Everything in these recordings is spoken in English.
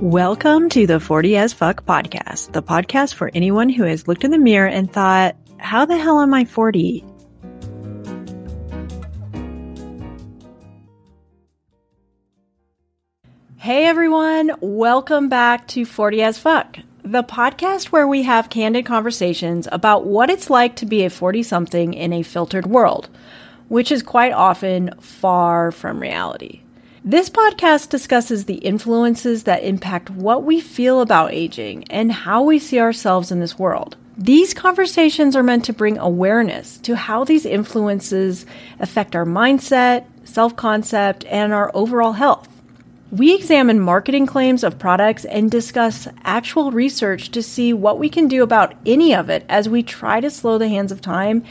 Welcome to the 40 as Fuck podcast, the podcast for anyone who has looked in the mirror and thought, how the hell am I 40? Hey everyone, welcome back to 40 as Fuck, the podcast where we have candid conversations about what it's like to be a 40 something in a filtered world, which is quite often far from reality. This podcast discusses the influences that impact what we feel about aging and how we see ourselves in this world. These conversations are meant to bring awareness to how these influences affect our mindset, self concept, and our overall health. We examine marketing claims of products and discuss actual research to see what we can do about any of it as we try to slow the hands of time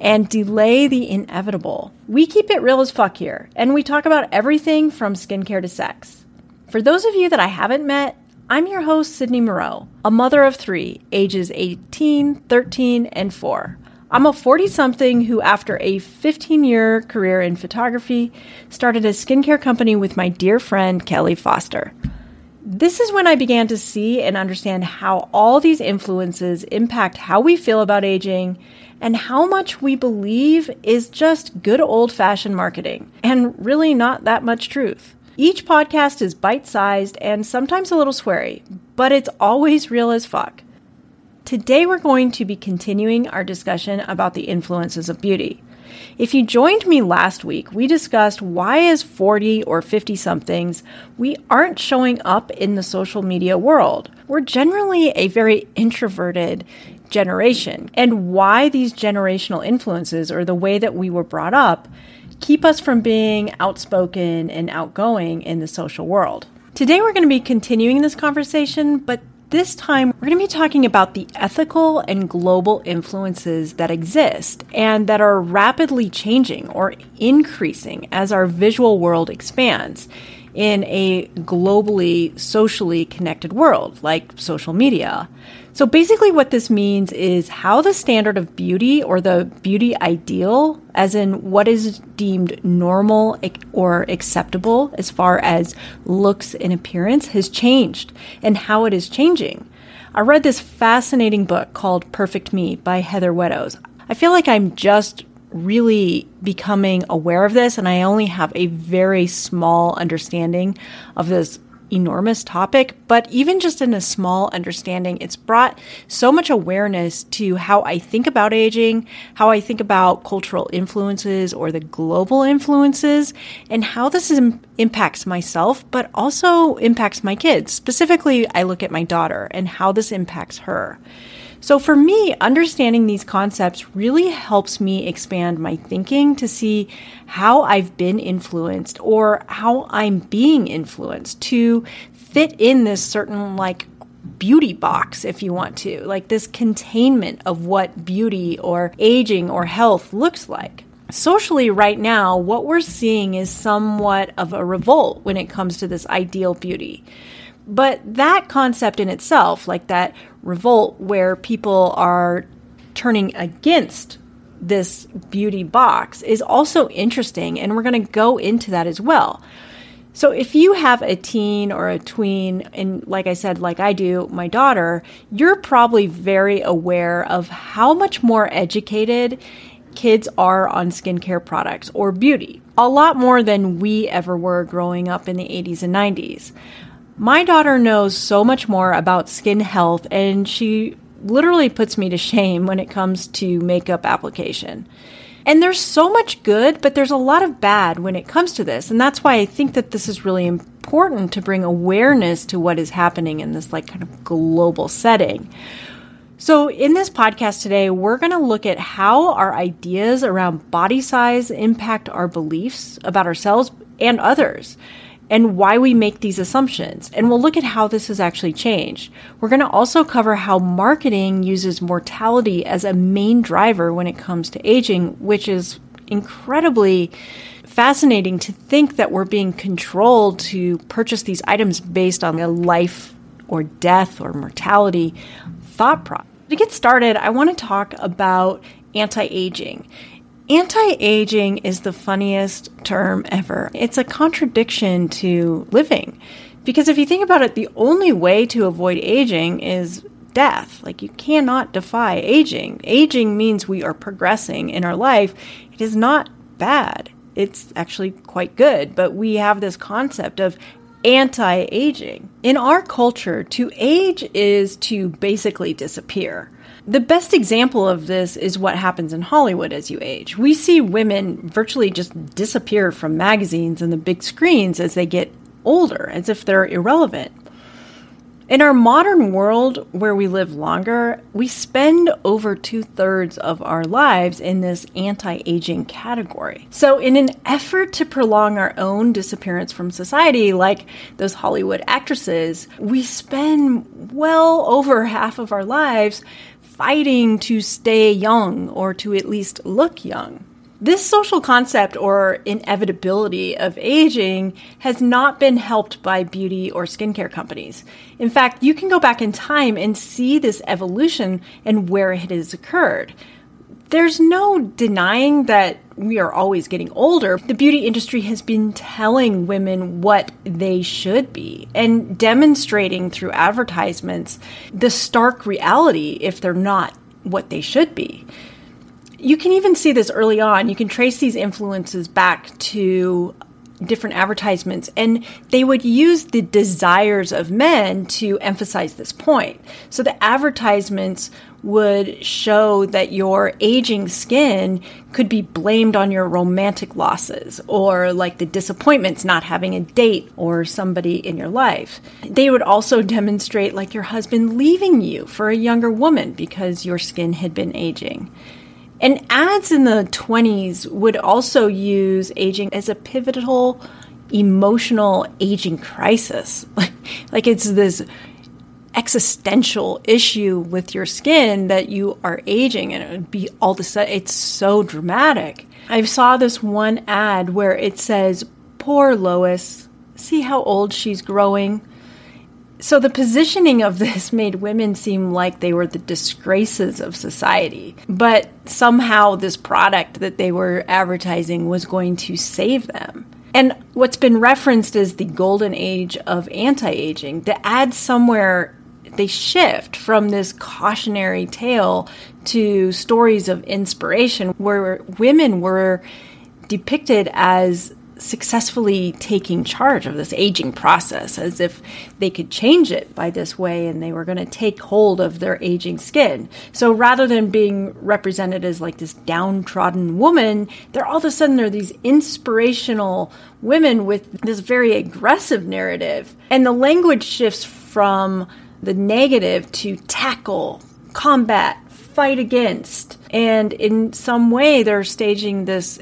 and delay the inevitable. We keep it real as fuck here, and we talk about everything from skincare to sex. For those of you that I haven't met, I'm your host, Sydney Moreau, a mother of three, ages 18, 13, and 4. I'm a 40 something who, after a 15 year career in photography, started a skincare company with my dear friend Kelly Foster. This is when I began to see and understand how all these influences impact how we feel about aging and how much we believe is just good old fashioned marketing and really not that much truth. Each podcast is bite sized and sometimes a little sweary, but it's always real as fuck. Today, we're going to be continuing our discussion about the influences of beauty. If you joined me last week, we discussed why, as 40 or 50 somethings, we aren't showing up in the social media world. We're generally a very introverted generation, and why these generational influences or the way that we were brought up keep us from being outspoken and outgoing in the social world. Today, we're going to be continuing this conversation, but this time, we're going to be talking about the ethical and global influences that exist and that are rapidly changing or increasing as our visual world expands in a globally, socially connected world like social media. So basically, what this means is how the standard of beauty or the beauty ideal, as in what is deemed normal or acceptable as far as looks and appearance, has changed and how it is changing. I read this fascinating book called Perfect Me by Heather Widdows. I feel like I'm just really becoming aware of this, and I only have a very small understanding of this enormous topic, but even just in a small understanding, it's brought so much awareness to how I think about aging, how I think about cultural influences or the global influences, and how this is, impacts myself, but also impacts my kids. Specifically, I look at my daughter and how this impacts her. So for me, understanding these concepts really helps me expand my thinking to see how I've been influenced or how I'm being influenced to fit in this certain like beauty box, if you want to, like this containment of what beauty or aging or health looks like. Socially, right now, what we're seeing is somewhat of a revolt when it comes to this ideal beauty. But that concept in itself, like that revolt where people are turning against this beauty box, is also interesting. And we're going to go into that as well. So, if you have a teen or a tween, and like I said, like I do, my daughter, you're probably very aware of how much more educated kids are on skincare products or beauty. A lot more than we ever were growing up in the 80s and 90s. My daughter knows so much more about skin health, and she literally puts me to shame when it comes to makeup application. And there's so much good, but there's a lot of bad when it comes to this. And that's why I think that this is really important to bring awareness to what is happening in this like kind of global setting. So, in this podcast today, we're going to look at how our ideas around body size impact our beliefs about ourselves and others and why we make these assumptions. And we'll look at how this has actually changed. We're going to also cover how marketing uses mortality as a main driver when it comes to aging, which is incredibly fascinating to think that we're being controlled to purchase these items based on a life or death or mortality thought process. To get started, I want to talk about anti aging. Anti aging is the funniest term ever. It's a contradiction to living. Because if you think about it, the only way to avoid aging is death. Like you cannot defy aging. Aging means we are progressing in our life. It is not bad. It's actually quite good, but we have this concept of anti aging. In our culture, to age is to basically disappear. The best example of this is what happens in Hollywood as you age. We see women virtually just disappear from magazines and the big screens as they get older, as if they're irrelevant. In our modern world where we live longer, we spend over two thirds of our lives in this anti aging category. So, in an effort to prolong our own disappearance from society, like those Hollywood actresses, we spend well over half of our lives fighting to stay young or to at least look young. This social concept or inevitability of aging has not been helped by beauty or skincare companies. In fact, you can go back in time and see this evolution and where it has occurred. There's no denying that we are always getting older. The beauty industry has been telling women what they should be and demonstrating through advertisements the stark reality if they're not what they should be you can even see this early on. You can trace these influences back to different advertisements, and they would use the desires of men to emphasize this point. So the advertisements would show that your aging skin could be blamed on your romantic losses or like the disappointments not having a date or somebody in your life. They would also demonstrate like your husband leaving you for a younger woman because your skin had been aging. And ads in the 20s would also use aging as a pivotal emotional aging crisis. Like, it's this existential issue with your skin that you are aging and it would be all of a sudden it's so dramatic. I saw this one ad where it says, Poor Lois, see how old she's growing. So the positioning of this made women seem like they were the disgraces of society. But somehow this product that they were advertising was going to save them. And what's been referenced as the golden age of anti aging, the ads somewhere they shift from this cautionary tale to stories of inspiration where women were depicted as successfully taking charge of this aging process as if they could change it by this way and they were going to take hold of their aging skin. So rather than being represented as like this downtrodden woman, they're all of a sudden they're these inspirational women with this very aggressive narrative. And the language shifts from the negative to tackle, combat, fight against. And in some way, they're staging this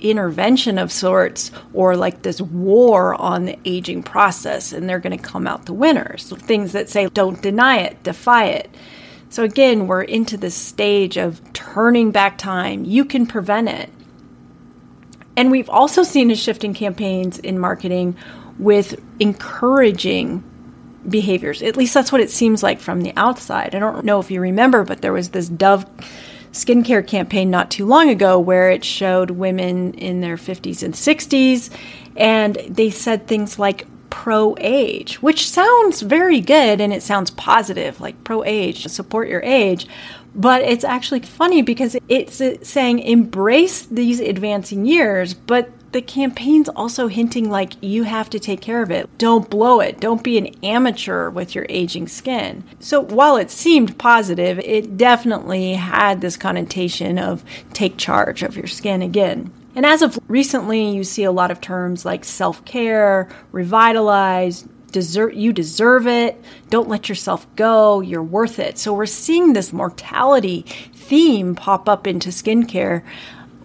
intervention of sorts or like this war on the aging process and they're going to come out the winners. Things that say don't deny it, defy it. So again, we're into this stage of turning back time. You can prevent it. And we've also seen a shift in campaigns in marketing with encouraging behaviors. At least that's what it seems like from the outside. I don't know if you remember, but there was this Dove skincare campaign not too long ago where it showed women in their 50s and 60s, and they said things like pro age, which sounds very good and it sounds positive, like pro age, to support your age. But it's actually funny because it's saying embrace these advancing years, but the campaign's also hinting like you have to take care of it. Don't blow it. Don't be an amateur with your aging skin. So while it seemed positive, it definitely had this connotation of take charge of your skin again. And as of recently, you see a lot of terms like self care, revitalize, deserve you deserve it don't let yourself go you're worth it so we're seeing this mortality theme pop up into skincare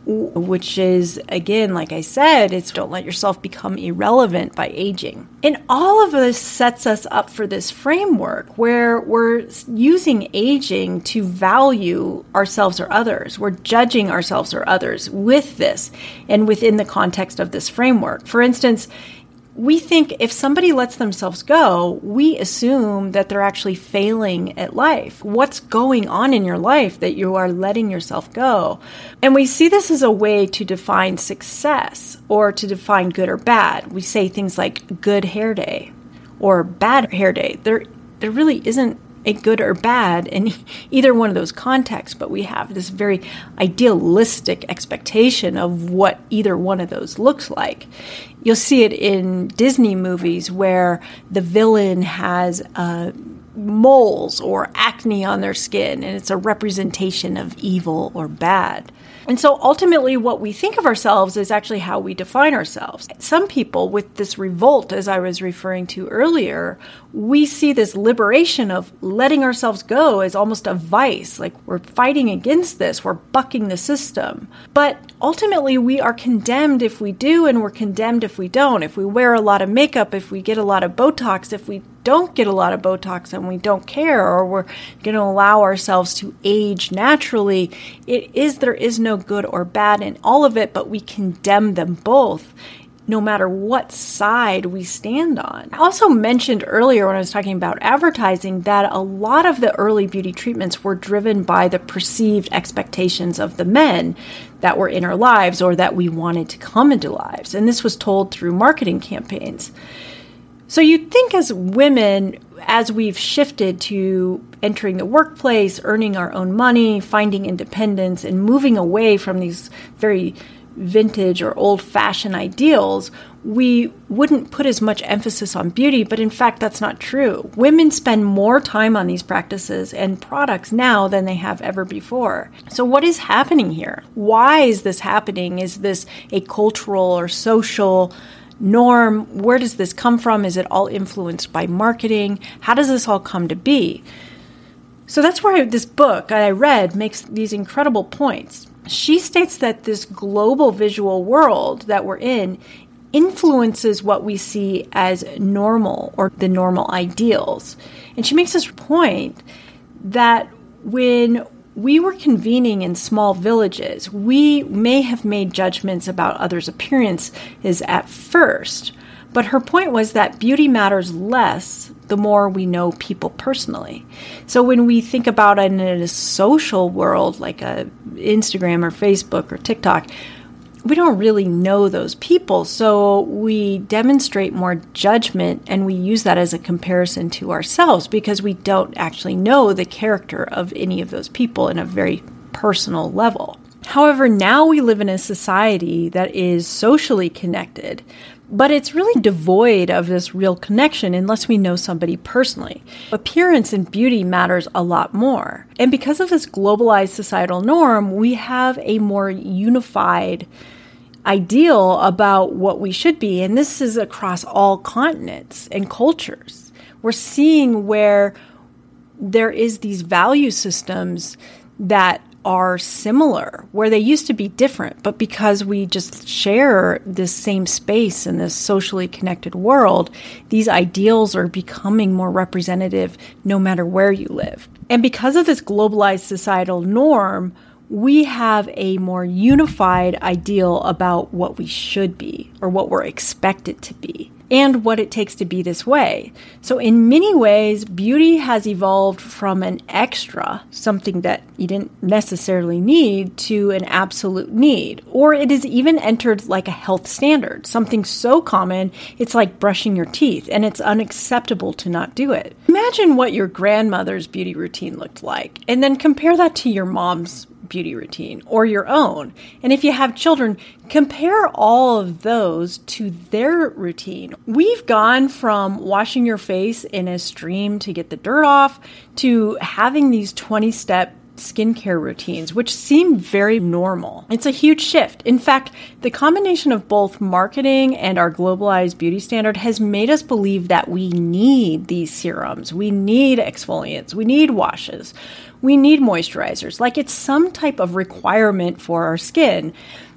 which is again like i said it's don't let yourself become irrelevant by aging. And all of this sets us up for this framework where we're using aging to value ourselves or others. We're judging ourselves or others with this and within the context of this framework. For instance we think if somebody lets themselves go, we assume that they're actually failing at life. What's going on in your life that you are letting yourself go? And we see this as a way to define success or to define good or bad. We say things like good hair day or bad hair day. There there really isn't a good or bad in either one of those contexts, but we have this very idealistic expectation of what either one of those looks like. You'll see it in Disney movies where the villain has uh, moles or acne on their skin, and it's a representation of evil or bad. And so ultimately, what we think of ourselves is actually how we define ourselves. Some people, with this revolt, as I was referring to earlier, we see this liberation of letting ourselves go as almost a vice. Like we're fighting against this, we're bucking the system. But ultimately, we are condemned if we do, and we're condemned if we don't. If we wear a lot of makeup, if we get a lot of Botox, if we don't get a lot of Botox and we don't care, or we're going to allow ourselves to age naturally, it is there is no good or bad in all of it, but we condemn them both no matter what side we stand on. I also mentioned earlier when I was talking about advertising that a lot of the early beauty treatments were driven by the perceived expectations of the men that were in our lives or that we wanted to come into lives. And this was told through marketing campaigns. So you'd think as women, as we've shifted to entering the workplace, earning our own money, finding independence, and moving away from these very vintage or old fashioned ideals, we wouldn't put as much emphasis on beauty, but in fact, that's not true. Women spend more time on these practices and products now than they have ever before. So, what is happening here? Why is this happening? Is this a cultural or social norm? Where does this come from? Is it all influenced by marketing? How does this all come to be? So that's where this book I read makes these incredible points. She states that this global visual world that we're in influences what we see as normal or the normal ideals. And she makes this point that when we were convening in small villages. We may have made judgments about others' appearances at first, but her point was that beauty matters less the more we know people personally. So when we think about it in a social world like a Instagram or Facebook or TikTok, we don't really know those people. So we demonstrate more judgment and we use that as a comparison to ourselves because we don't actually know the character of any of those people in a very personal level. However, now we live in a society that is socially connected, but it's really devoid of this real connection unless we know somebody personally. Appearance and beauty matters a lot more. And because of this globalized societal norm, we have a more unified ideal about what we should be. And this is across all continents and cultures. We're seeing where there is these value systems that are similar, where they used to be different, but because we just share this same space in this socially connected world, these ideals are becoming more representative no matter where you live. And because of this globalized societal norm, we have a more unified ideal about what we should be or what we're expected to be and what it takes to be this way. So, in many ways, beauty has evolved from an extra, something that you didn't necessarily need, to an absolute need. Or it has even entered like a health standard, something so common it's like brushing your teeth, and it's unacceptable to not do it. Imagine what your grandmother's beauty routine looked like, and then compare that to your mom's beauty routine or your own. And if you have children, compare all of those to their routine. We've gone from washing your face in a stream to get the dirt off to having these 20 step skincare routines, which seem very normal. It's a huge shift. In fact, the combination of both marketing and our globalized beauty standard has made us believe that we need these serums, we need exfoliants, we need washes, we need moisturizers. Like it's some type of requirement for our skin.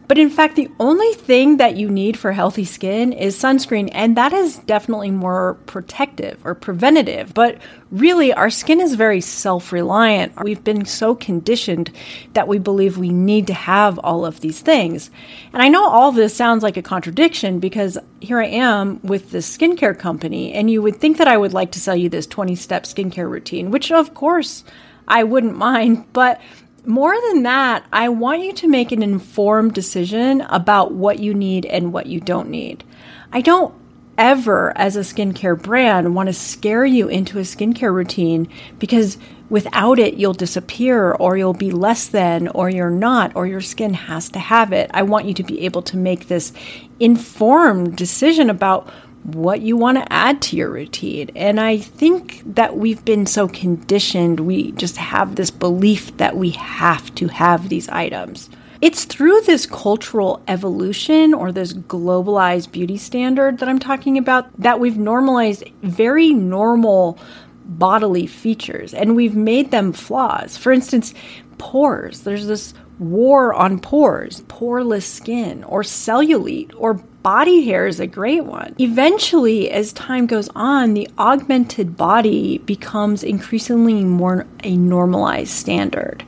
But in fact, the only thing that you need for healthy skin is sunscreen, and that is definitely more protective or preventative. But really, our skin is very self reliant. We've been so conditioned that we believe we need to have all of these things. And I know all this sounds like a contradiction because here I am with this skincare company, and you would think that I would like to sell you this 20 step skincare routine, which of course I wouldn't mind. But more than that, I want you to make an informed decision about what you need and what you don't need. I don't ever, as a skincare brand, want to scare you into a skincare routine because without it, you'll disappear or you'll be less than or you're not or your skin has to have it. I want you to be able to make this informed decision about what you want to add to your routine. And I think that we've been so conditioned, we just have this belief that we have to have these items. It's through this cultural evolution or this globalized beauty standard that I'm talking about that we've normalized very normal bodily features and we've made them flaws. For instance, pores. There's this war on pores, poreless skin, or cellulite, or body hair is a great one. Eventually, as time goes on, the augmented body becomes increasingly more a normalized standard.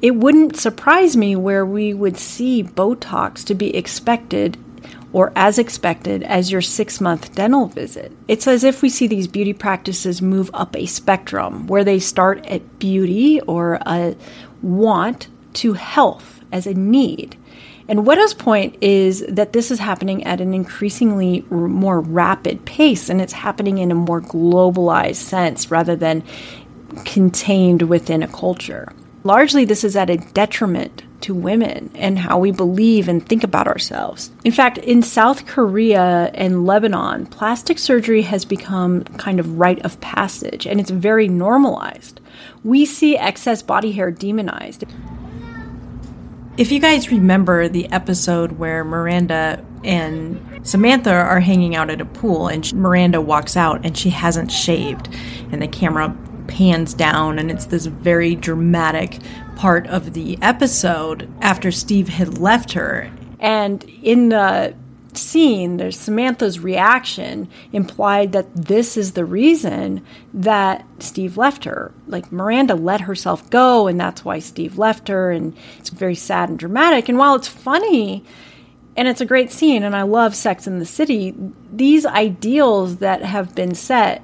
It wouldn't surprise me where we would see Botox to be expected or as expected as your six month dental visit. It's as if we see these beauty practices move up a spectrum where they start at beauty or a want to health as a need. And Widdows' point is that this is happening at an increasingly more rapid pace and it's happening in a more globalized sense rather than contained within a culture. Largely, this is at a detriment to women and how we believe and think about ourselves. In fact, in South Korea and Lebanon, plastic surgery has become kind of rite of passage and it's very normalized. We see excess body hair demonized. If you guys remember the episode where Miranda and Samantha are hanging out at a pool and Miranda walks out and she hasn't shaved and the camera pans down and it's this very dramatic part of the episode after Steve had left her. And in the scene, there's Samantha's reaction implied that this is the reason that Steve left her. Like Miranda let herself go, and that's why Steve left her. And it's very sad and dramatic. And while it's funny, and it's a great scene, and I love Sex in the City, these ideals that have been set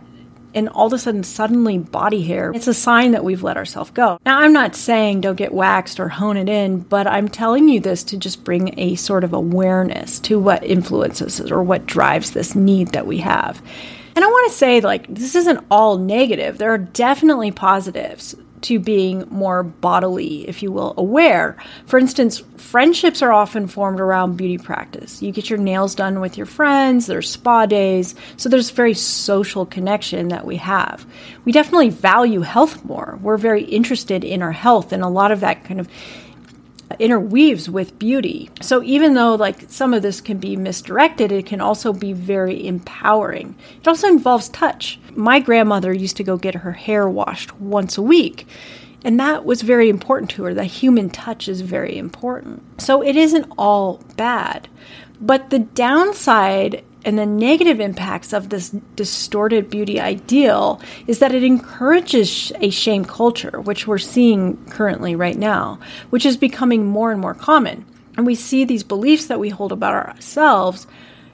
and all of a sudden suddenly body hair it's a sign that we've let ourselves go. Now i'm not saying don't get waxed or hone it in but i'm telling you this to just bring a sort of awareness to what influences or what drives this need that we have. And i want to say like this isn't all negative. There are definitely positives to being more bodily, if you will, aware. For instance, friendships are often formed around beauty practice. You get your nails done with your friends, there's spa days, so there's very social connection that we have. We definitely value health more. We're very interested in our health, and a lot of that kind of interweaves with beauty. So even though like some of this can be misdirected, it can also be very empowering. It also involves touch. My grandmother used to go get her hair washed once a week. And that was very important to her. The human touch is very important. So it isn't all bad. But the downside and the negative impacts of this distorted beauty ideal is that it encourages a shame culture, which we're seeing currently right now, which is becoming more and more common. And we see these beliefs that we hold about ourselves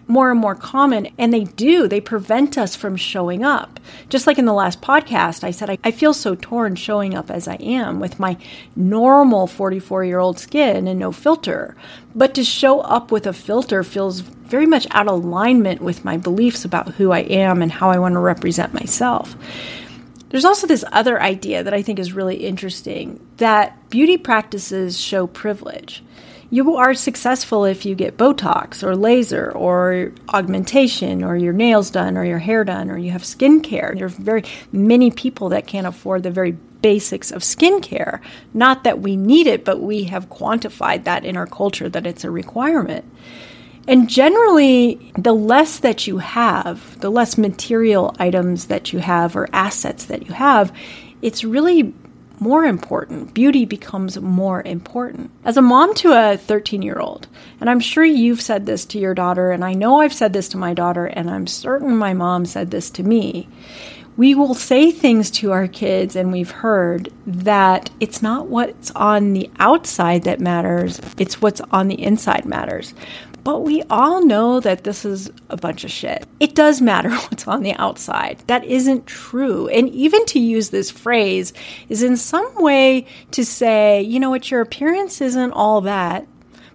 more and more common, and they do. They prevent us from showing up. Just like in the last podcast, I said, I, I feel so torn showing up as I am with my normal 44 year old skin and no filter. But to show up with a filter feels very much out of alignment with my beliefs about who I am and how I want to represent myself. There's also this other idea that I think is really interesting that beauty practices show privilege you are successful if you get Botox or laser or augmentation or your nails done or your hair done or you have skincare. There are very many people that can't afford the very basics of skincare. Not that we need it, but we have quantified that in our culture that it's a requirement. And generally, the less that you have, the less material items that you have or assets that you have, it's really more important. Beauty becomes more important. As a mom to a 13 year old, and I'm sure you've said this to your daughter, and I know I've said this to my daughter, and I'm certain my mom said this to me. We will say things to our kids, and we've heard that it's not what's on the outside that matters, it's what's on the inside matters. But we all know that this is a bunch of shit. It does matter what's on the outside. That isn't true. And even to use this phrase is in some way to say, you know what, your appearance isn't all that,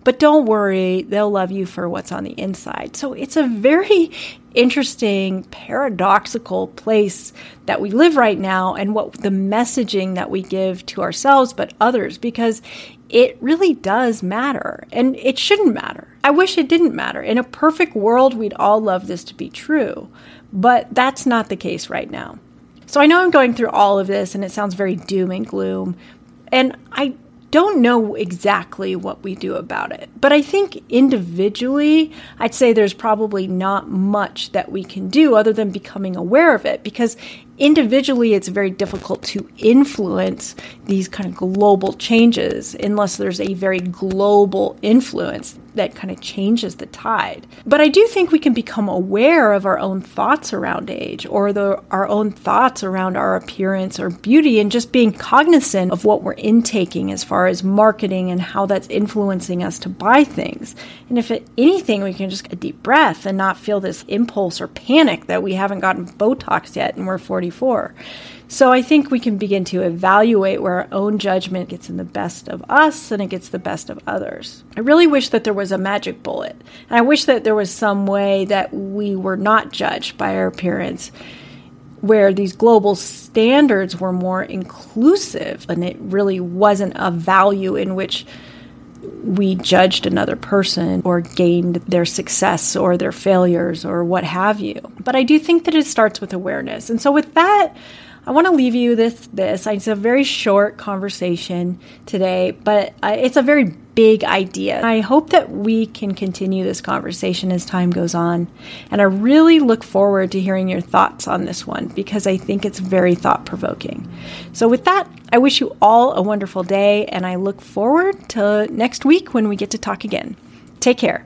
But don't worry, they'll love you for what's on the inside. So it's a very interesting, paradoxical place that we live right now and what the messaging that we give to ourselves, but others, because it really does matter and it shouldn't matter. I wish it didn't matter. In a perfect world, we'd all love this to be true, but that's not the case right now. So I know I'm going through all of this and it sounds very doom and gloom, and I don't know exactly what we do about it. But I think individually, I'd say there's probably not much that we can do other than becoming aware of it because individually it's very difficult to influence these kind of global changes unless there's a very global influence that kind of changes the tide. But I do think we can become aware of our own thoughts around age or the, our own thoughts around our appearance or beauty and just being cognizant of what we're intaking as far as marketing and how that's influencing us to buy things. And if anything, we can just get a deep breath and not feel this impulse or panic that we haven't gotten Botox yet and we're 44. So I think we can begin to evaluate where our own judgment gets in the best of us and it gets the best of others. I really wish that there was a magic bullet. And I wish that there was some way that we were not judged by our appearance where these global standards were more inclusive and it really wasn't a value in which we judged another person or gained their success or their failures or what have you. But I do think that it starts with awareness. And so with that, I want to leave you this this. It's a very short conversation today, but uh, it's a very big idea. I hope that we can continue this conversation as time goes on. And I really look forward to hearing your thoughts on this one because I think it's very thought provoking. So, with that, I wish you all a wonderful day and I look forward to next week when we get to talk again. Take care.